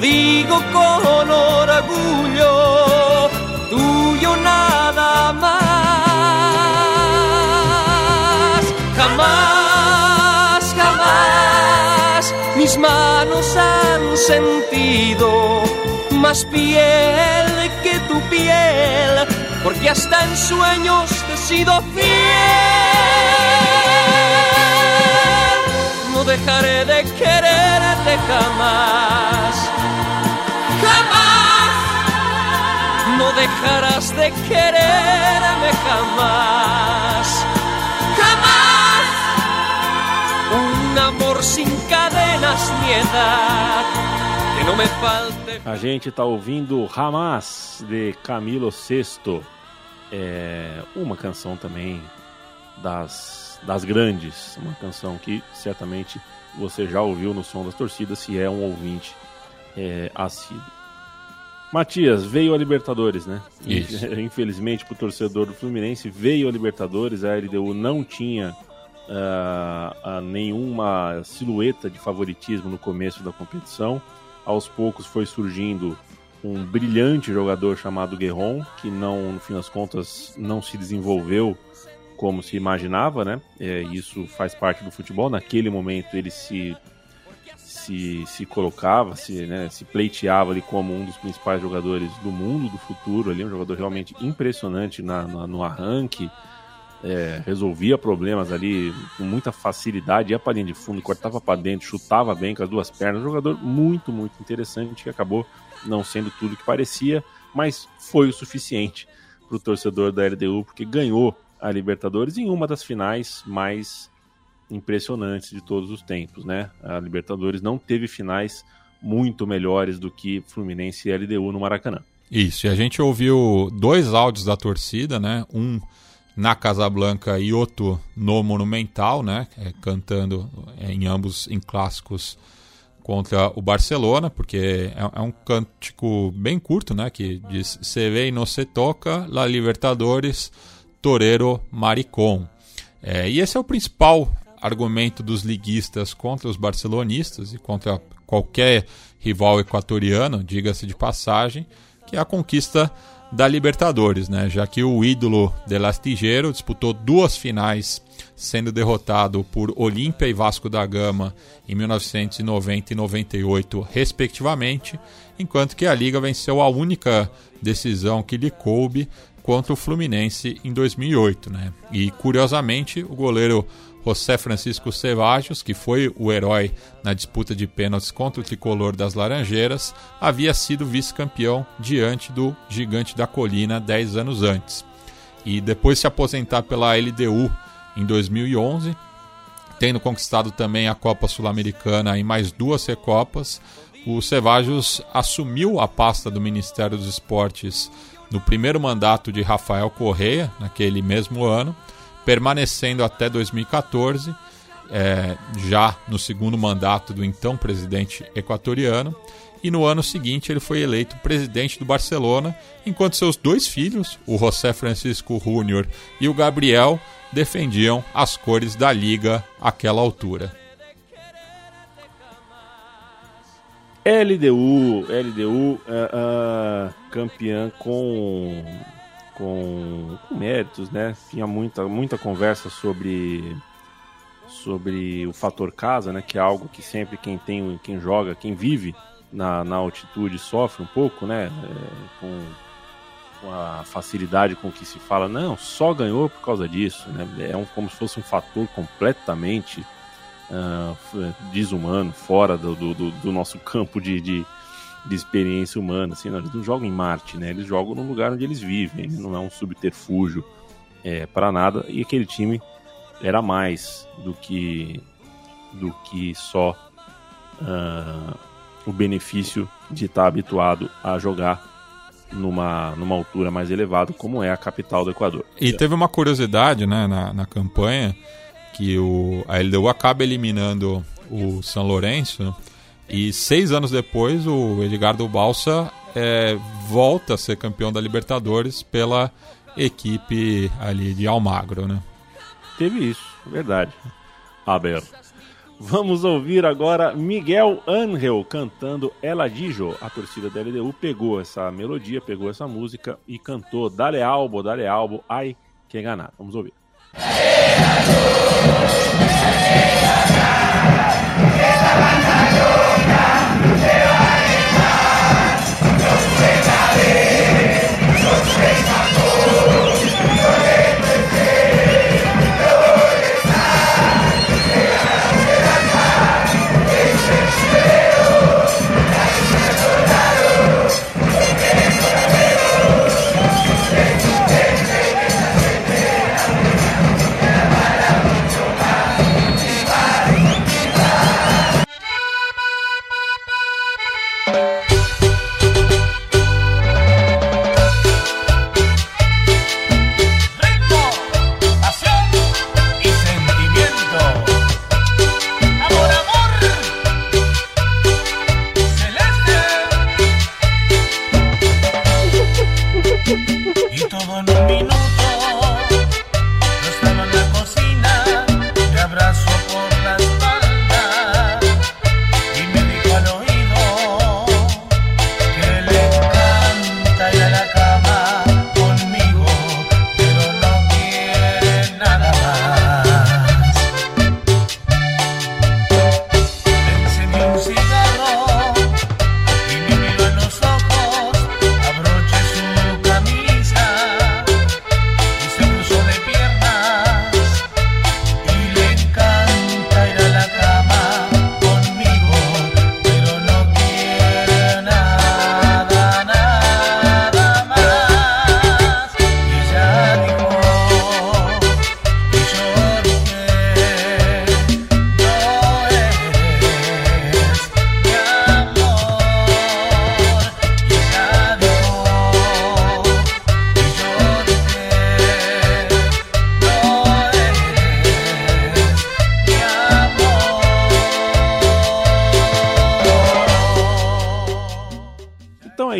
Digo con orgullo, tuyo nada más. Jamás, jamás mis manos han sentido más piel que tu piel porque hasta en sueños te he sido fiel. No dejaré de quererte jamás. No dejarás de quererme jamás, jamás. Un amor sin cadenas ni edad, que no me falte. A gente tá ouvindo Hamas de Camilo Sesto. É uma canção também das, das grandes. Uma canção que certamente você já ouviu no som das torcidas, se é um ouvinte é, assíduo. Matias, veio a Libertadores, né? Isso. Infelizmente, para o torcedor do Fluminense, veio a Libertadores. A LDU não tinha uh, nenhuma silhueta de favoritismo no começo da competição. Aos poucos foi surgindo um brilhante jogador chamado Guerron, que não, no fim das contas, não se desenvolveu como se imaginava, né? É, isso faz parte do futebol. Naquele momento ele se se, se colocava, se, né, se pleiteava ali como um dos principais jogadores do mundo do futuro, ali um jogador realmente impressionante na, na no arranque, é, resolvia problemas ali com muita facilidade, ia para linha de fundo, cortava para dentro, chutava bem com as duas pernas, um jogador muito, muito interessante que acabou não sendo tudo que parecia, mas foi o suficiente para o torcedor da LDU, porque ganhou a Libertadores em uma das finais mais impressionantes de todos os tempos, né? A Libertadores não teve finais muito melhores do que Fluminense e LDU no Maracanã. Isso, e a gente ouviu dois áudios da torcida, né? Um na Casablanca e outro no Monumental, né? É, cantando em ambos em clássicos contra o Barcelona, porque é, é, um cântico bem curto, né? Que diz: Se e não se toca, La Libertadores, Torero Maricón. É, e esse é o principal argumento dos liguistas contra os barcelonistas e contra qualquer rival equatoriano, diga-se de passagem, que é a conquista da Libertadores, né? Já que o ídolo de Lastigueiro disputou duas finais, sendo derrotado por Olímpia e Vasco da Gama em 1990 e 98, respectivamente, enquanto que a liga venceu a única decisão que lhe coube contra o Fluminense em 2008, né? E curiosamente, o goleiro José Francisco Cevajos, que foi o herói na disputa de pênaltis contra o tricolor das Laranjeiras, havia sido vice-campeão diante do Gigante da Colina 10 anos antes. E depois de se aposentar pela LDU em 2011, tendo conquistado também a Copa Sul-Americana e mais duas Recopas, o Cevajos assumiu a pasta do Ministério dos Esportes no primeiro mandato de Rafael Correia, naquele mesmo ano, permanecendo até 2014, é, já no segundo mandato do então presidente equatoriano. E no ano seguinte ele foi eleito presidente do Barcelona, enquanto seus dois filhos, o José Francisco Júnior e o Gabriel, defendiam as cores da liga àquela altura. LDU, LDU uh, uh, campeã com com, com méritos, né? Tinha muita, muita conversa sobre sobre o fator casa, né? Que é algo que sempre quem tem, quem joga, quem vive na, na altitude sofre um pouco, né? É, com, com, a facilidade com que se fala, não, só ganhou por causa disso, né? É um, como se fosse um fator completamente uh, desumano, fora do, do, do nosso campo de, de de experiência humana. Assim, não, eles não jogam em Marte, né? Eles jogam no lugar onde eles vivem. Não é um subterfúgio é, para nada. E aquele time era mais do que do que só uh, o benefício de estar habituado a jogar numa, numa altura mais elevada, como é a capital do Equador. E teve uma curiosidade né, na, na campanha que o, a LDU acaba eliminando o São Lourenço e seis anos depois, o Edgardo Balsa é, volta a ser campeão da Libertadores pela equipe ali de Almagro, né? Teve isso, verdade. Aber. Vamos ouvir agora Miguel Angel cantando Ela Dijo. A torcida da LDU pegou essa melodia, pegou essa música e cantou Dale Albo, Dale Albo, ai que enganar. Vamos ouvir. Então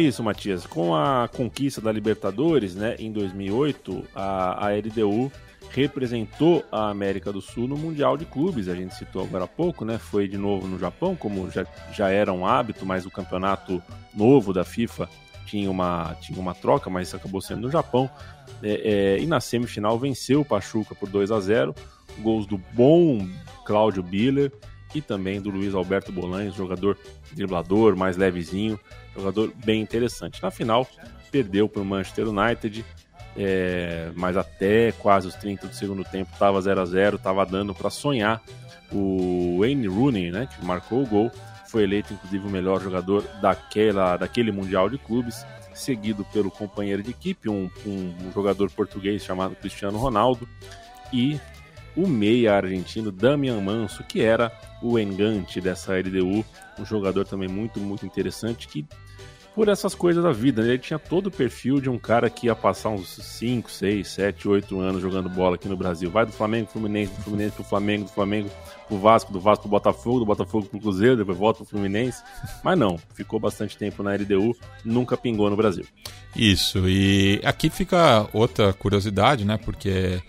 isso, Matias. Com a conquista da Libertadores, né, em 2008, a, a LDU representou a América do Sul no Mundial de Clubes. A gente citou agora há pouco, né? Foi de novo no Japão, como já, já era um hábito, mas o campeonato novo da FIFA tinha uma, tinha uma troca, mas acabou sendo no Japão. É, é, e na semifinal venceu o Pachuca por 2 a 0 Gols do bom Cláudio Biller e também do Luiz Alberto Bolanhos, jogador driblador, mais levezinho, jogador bem interessante. Na final, perdeu para o Manchester United, é, mas até quase os 30 do segundo tempo estava 0 a 0 estava dando para sonhar. O Wayne Rooney, né, que marcou o gol, foi eleito inclusive o melhor jogador daquela, daquele Mundial de Clubes, seguido pelo companheiro de equipe, um, um, um jogador português chamado Cristiano Ronaldo, e o meia argentino Damian Manso, que era o engante dessa LDU, um jogador também muito, muito interessante, que por essas coisas da vida. Né? Ele tinha todo o perfil de um cara que ia passar uns 5, 6, 7, 8 anos jogando bola aqui no Brasil. Vai do Flamengo pro Fluminense, do Fluminense pro Flamengo, do Flamengo pro Vasco, do Vasco pro Botafogo, do Botafogo pro Cruzeiro, depois volta pro Fluminense. Mas não, ficou bastante tempo na LDU, nunca pingou no Brasil. Isso, e aqui fica outra curiosidade, né? Porque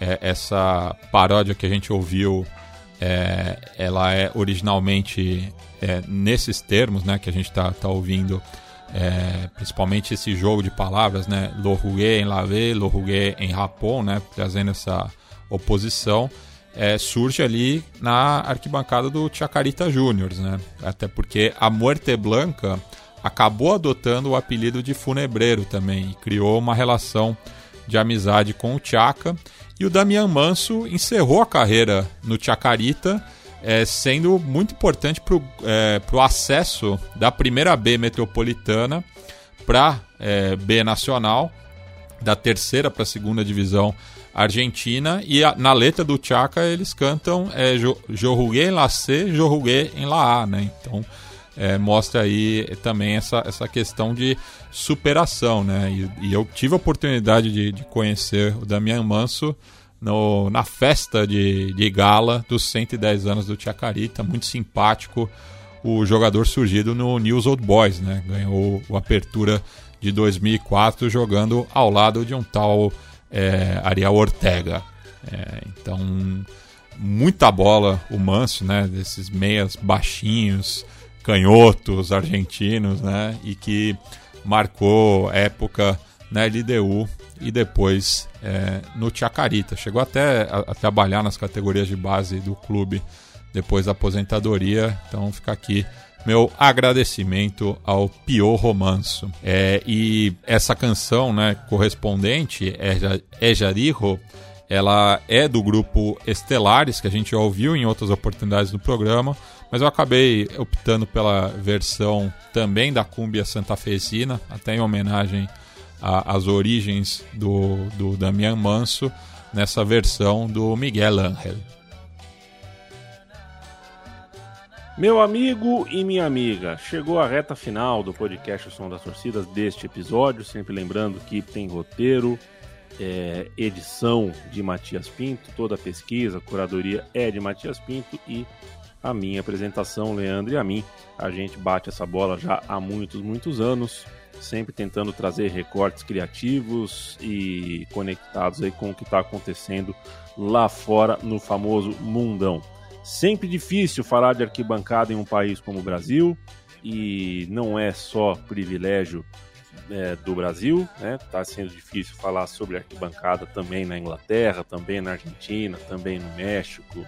é, essa paródia que a gente ouviu, é, ela é originalmente é, nesses termos, né? Que a gente tá, tá ouvindo é, principalmente esse jogo de palavras, né? Lohue em lave, Lohue em Rapon, né? Trazendo essa oposição. É, surge ali na arquibancada do Chacarita Juniors, né? Até porque a Muerte Blanca acabou adotando o apelido de Funebreiro também e criou uma relação de amizade com o Chaca. E o Damian Manso encerrou a carreira no Chacarita é, sendo muito importante para o é, acesso da primeira B metropolitana para é, B nacional, da terceira para a segunda divisão argentina. E a, na letra do Chaca eles cantam é, em La C, Jorrugué em La A. Né? Então é, mostra aí também essa, essa questão de superação. Né? E, e eu tive a oportunidade de, de conhecer o Damian Manso no, na festa de, de gala dos 110 anos do Chacarita, muito simpático. O jogador surgido no News Old Boys, né? Ganhou a apertura de 2004 jogando ao lado de um tal é, Ariel Ortega. É, então, muita bola o Manso, né? Desses meias baixinhos, canhotos argentinos, né? E que marcou época na LDU e depois é, no Chacarita. Chegou até a, a, trabalhar nas categorias de base do clube depois da aposentadoria. Então fica aqui meu agradecimento ao Pio Romanso. É, e essa canção né, correspondente, É Jarijo, ela é do grupo Estelares, que a gente já ouviu em outras oportunidades do programa, mas eu acabei optando pela versão também da Cúmbia Santa Fezina, até em homenagem as origens do, do Damian Manso nessa versão do Miguel Ángel. Meu amigo e minha amiga, chegou a reta final do podcast O Som das Torcidas deste episódio. Sempre lembrando que tem roteiro, é, edição de Matias Pinto, toda a pesquisa, curadoria é de Matias Pinto e a minha apresentação, Leandro e a mim. A gente bate essa bola já há muitos, muitos anos sempre tentando trazer recortes criativos e conectados aí com o que está acontecendo lá fora no famoso mundão. Sempre difícil falar de arquibancada em um país como o Brasil e não é só privilégio é, do Brasil, né? Tá sendo difícil falar sobre arquibancada também na Inglaterra, também na Argentina, também no México,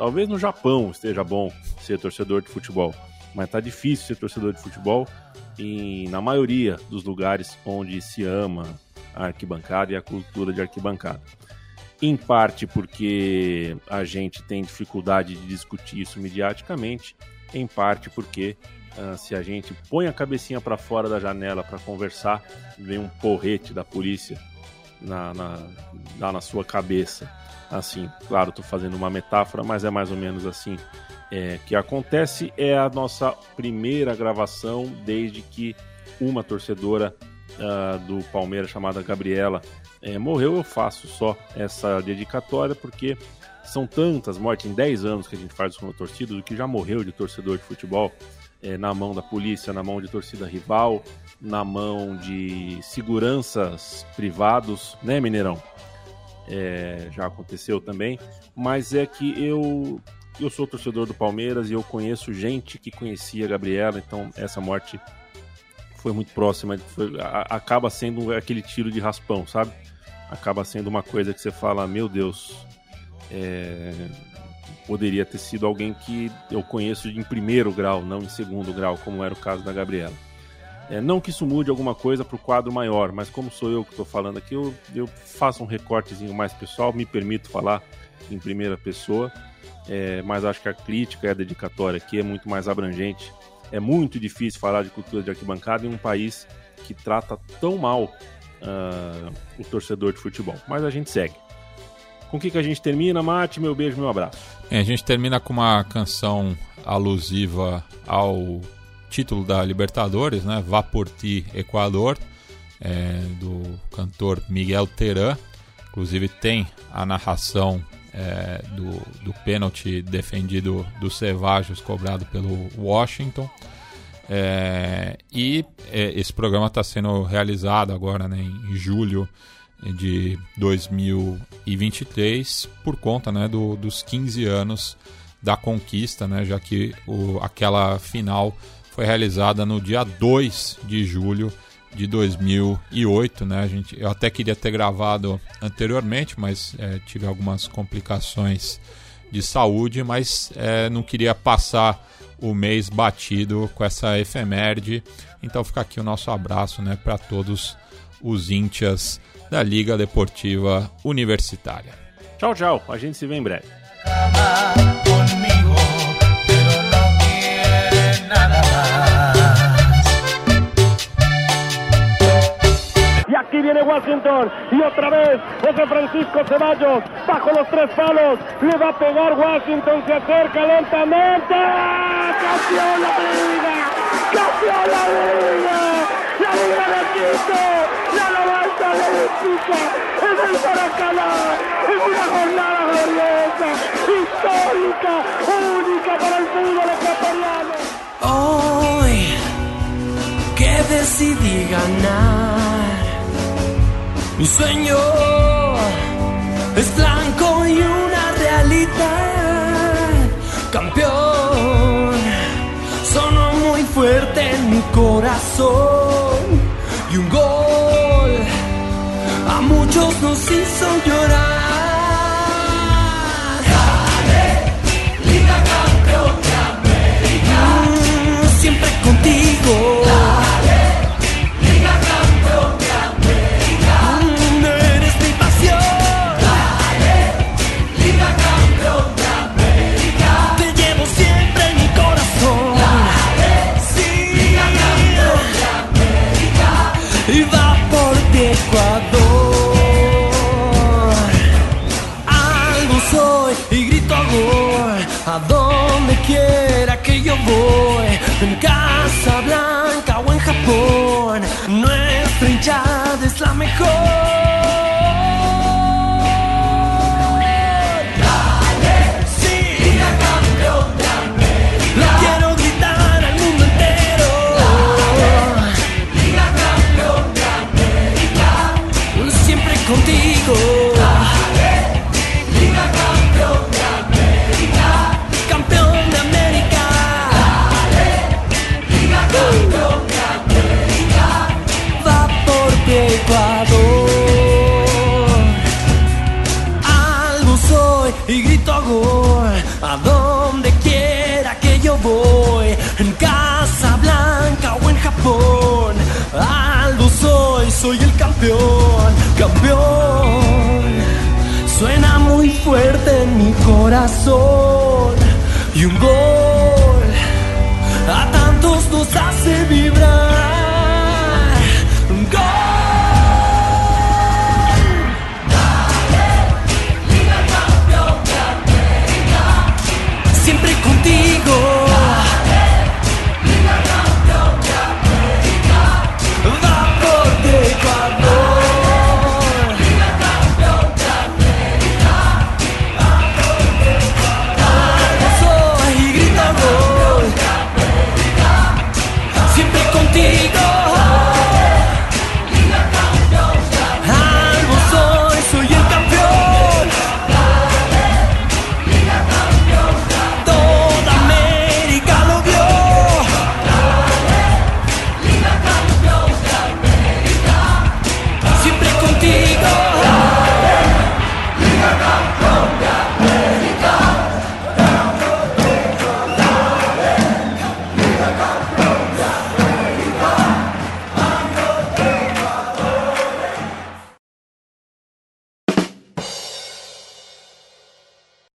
talvez no Japão esteja bom ser torcedor de futebol, mas tá difícil ser torcedor de futebol em, na maioria dos lugares onde se ama a arquibancada e a cultura de arquibancada. Em parte porque a gente tem dificuldade de discutir isso mediaticamente, em parte porque uh, se a gente põe a cabecinha para fora da janela para conversar, vem um porrete da polícia na, na, na sua cabeça. Assim, claro, estou fazendo uma metáfora, mas é mais ou menos assim é, que acontece é a nossa primeira gravação desde que uma torcedora uh, do Palmeiras chamada Gabriela é, morreu. Eu faço só essa dedicatória porque são tantas mortes em 10 anos que a gente faz com a torcida, do que já morreu de torcedor de futebol. é, na mão da polícia, na mão de torcida rival, na mão de seguranças privados, né, Mineirão? É, já aconteceu também, mas é que eu eu sou torcedor do Palmeiras e eu conheço gente que conhecia a Gabriela, então essa morte foi muito próxima, foi, a, acaba sendo aquele tiro de raspão, sabe? Acaba sendo uma coisa que você fala, meu Deus, é, poderia ter sido alguém que eu conheço em primeiro grau, não em segundo grau, como era o caso da Gabriela. É, não que isso mude alguma coisa para o quadro maior, mas como sou eu que estou falando aqui, eu, eu, faço um recortezinho mais pessoal, me permito falar em primeira pessoa, é, mas acho que a crítica e a dedicatória aqui é muito mais abrangente. É muito difícil falar de cultura de arquibancada em um país que trata tão mal uh, o torcedor de futebol. Mas a gente segue. Com o que, que a gente termina, Mate? Meu beijo, meu abraço. É, a gente termina com uma canção alusiva ao título da Libertadores, né? Vá por ti, Equador, é, do cantor Miguel Teran. Inclusive tem a narração é, do, do pênalti defendido do Cevajos cobrado pelo Washington. É, e é, esse programa está sendo realizado agora né, em julho de 2023 por conta né, do, dos 15 anos da conquista, né, já que o, aquela final foi realizada no dia 2 de julho de 2008, né? A gente, eu até queria ter gravado anteriormente, mas é, tive algumas complicações de saúde, mas é, não queria passar o mês batido com essa efeméride. Então fica aqui o nosso abraço, né, para todos os íntias da Liga Deportiva Universitária. Tchau, tchau. A gente se vê em breve. Viene Washington y otra vez José Francisco Ceballos bajo los tres palos. Le va a pegar Washington, se acerca lentamente. ¡Campeón la liga! ¡Campeón la liga! ¡La liga de Quito! ¡La levanta de Benfica! ¡Es el Maracaná! ¡Es una jornada gloriosa! ¡Histórica! ¡Única para el fútbol ecuatoriano! Hoy que decidí ganar, mi sueño es blanco y una realidad. Campeón, sonó muy fuerte en mi corazón y un gol a muchos nos hizo llorar. En Casa Blanca o en Japón. Nuestra hinchada es la mejor. Corazón. Y un gol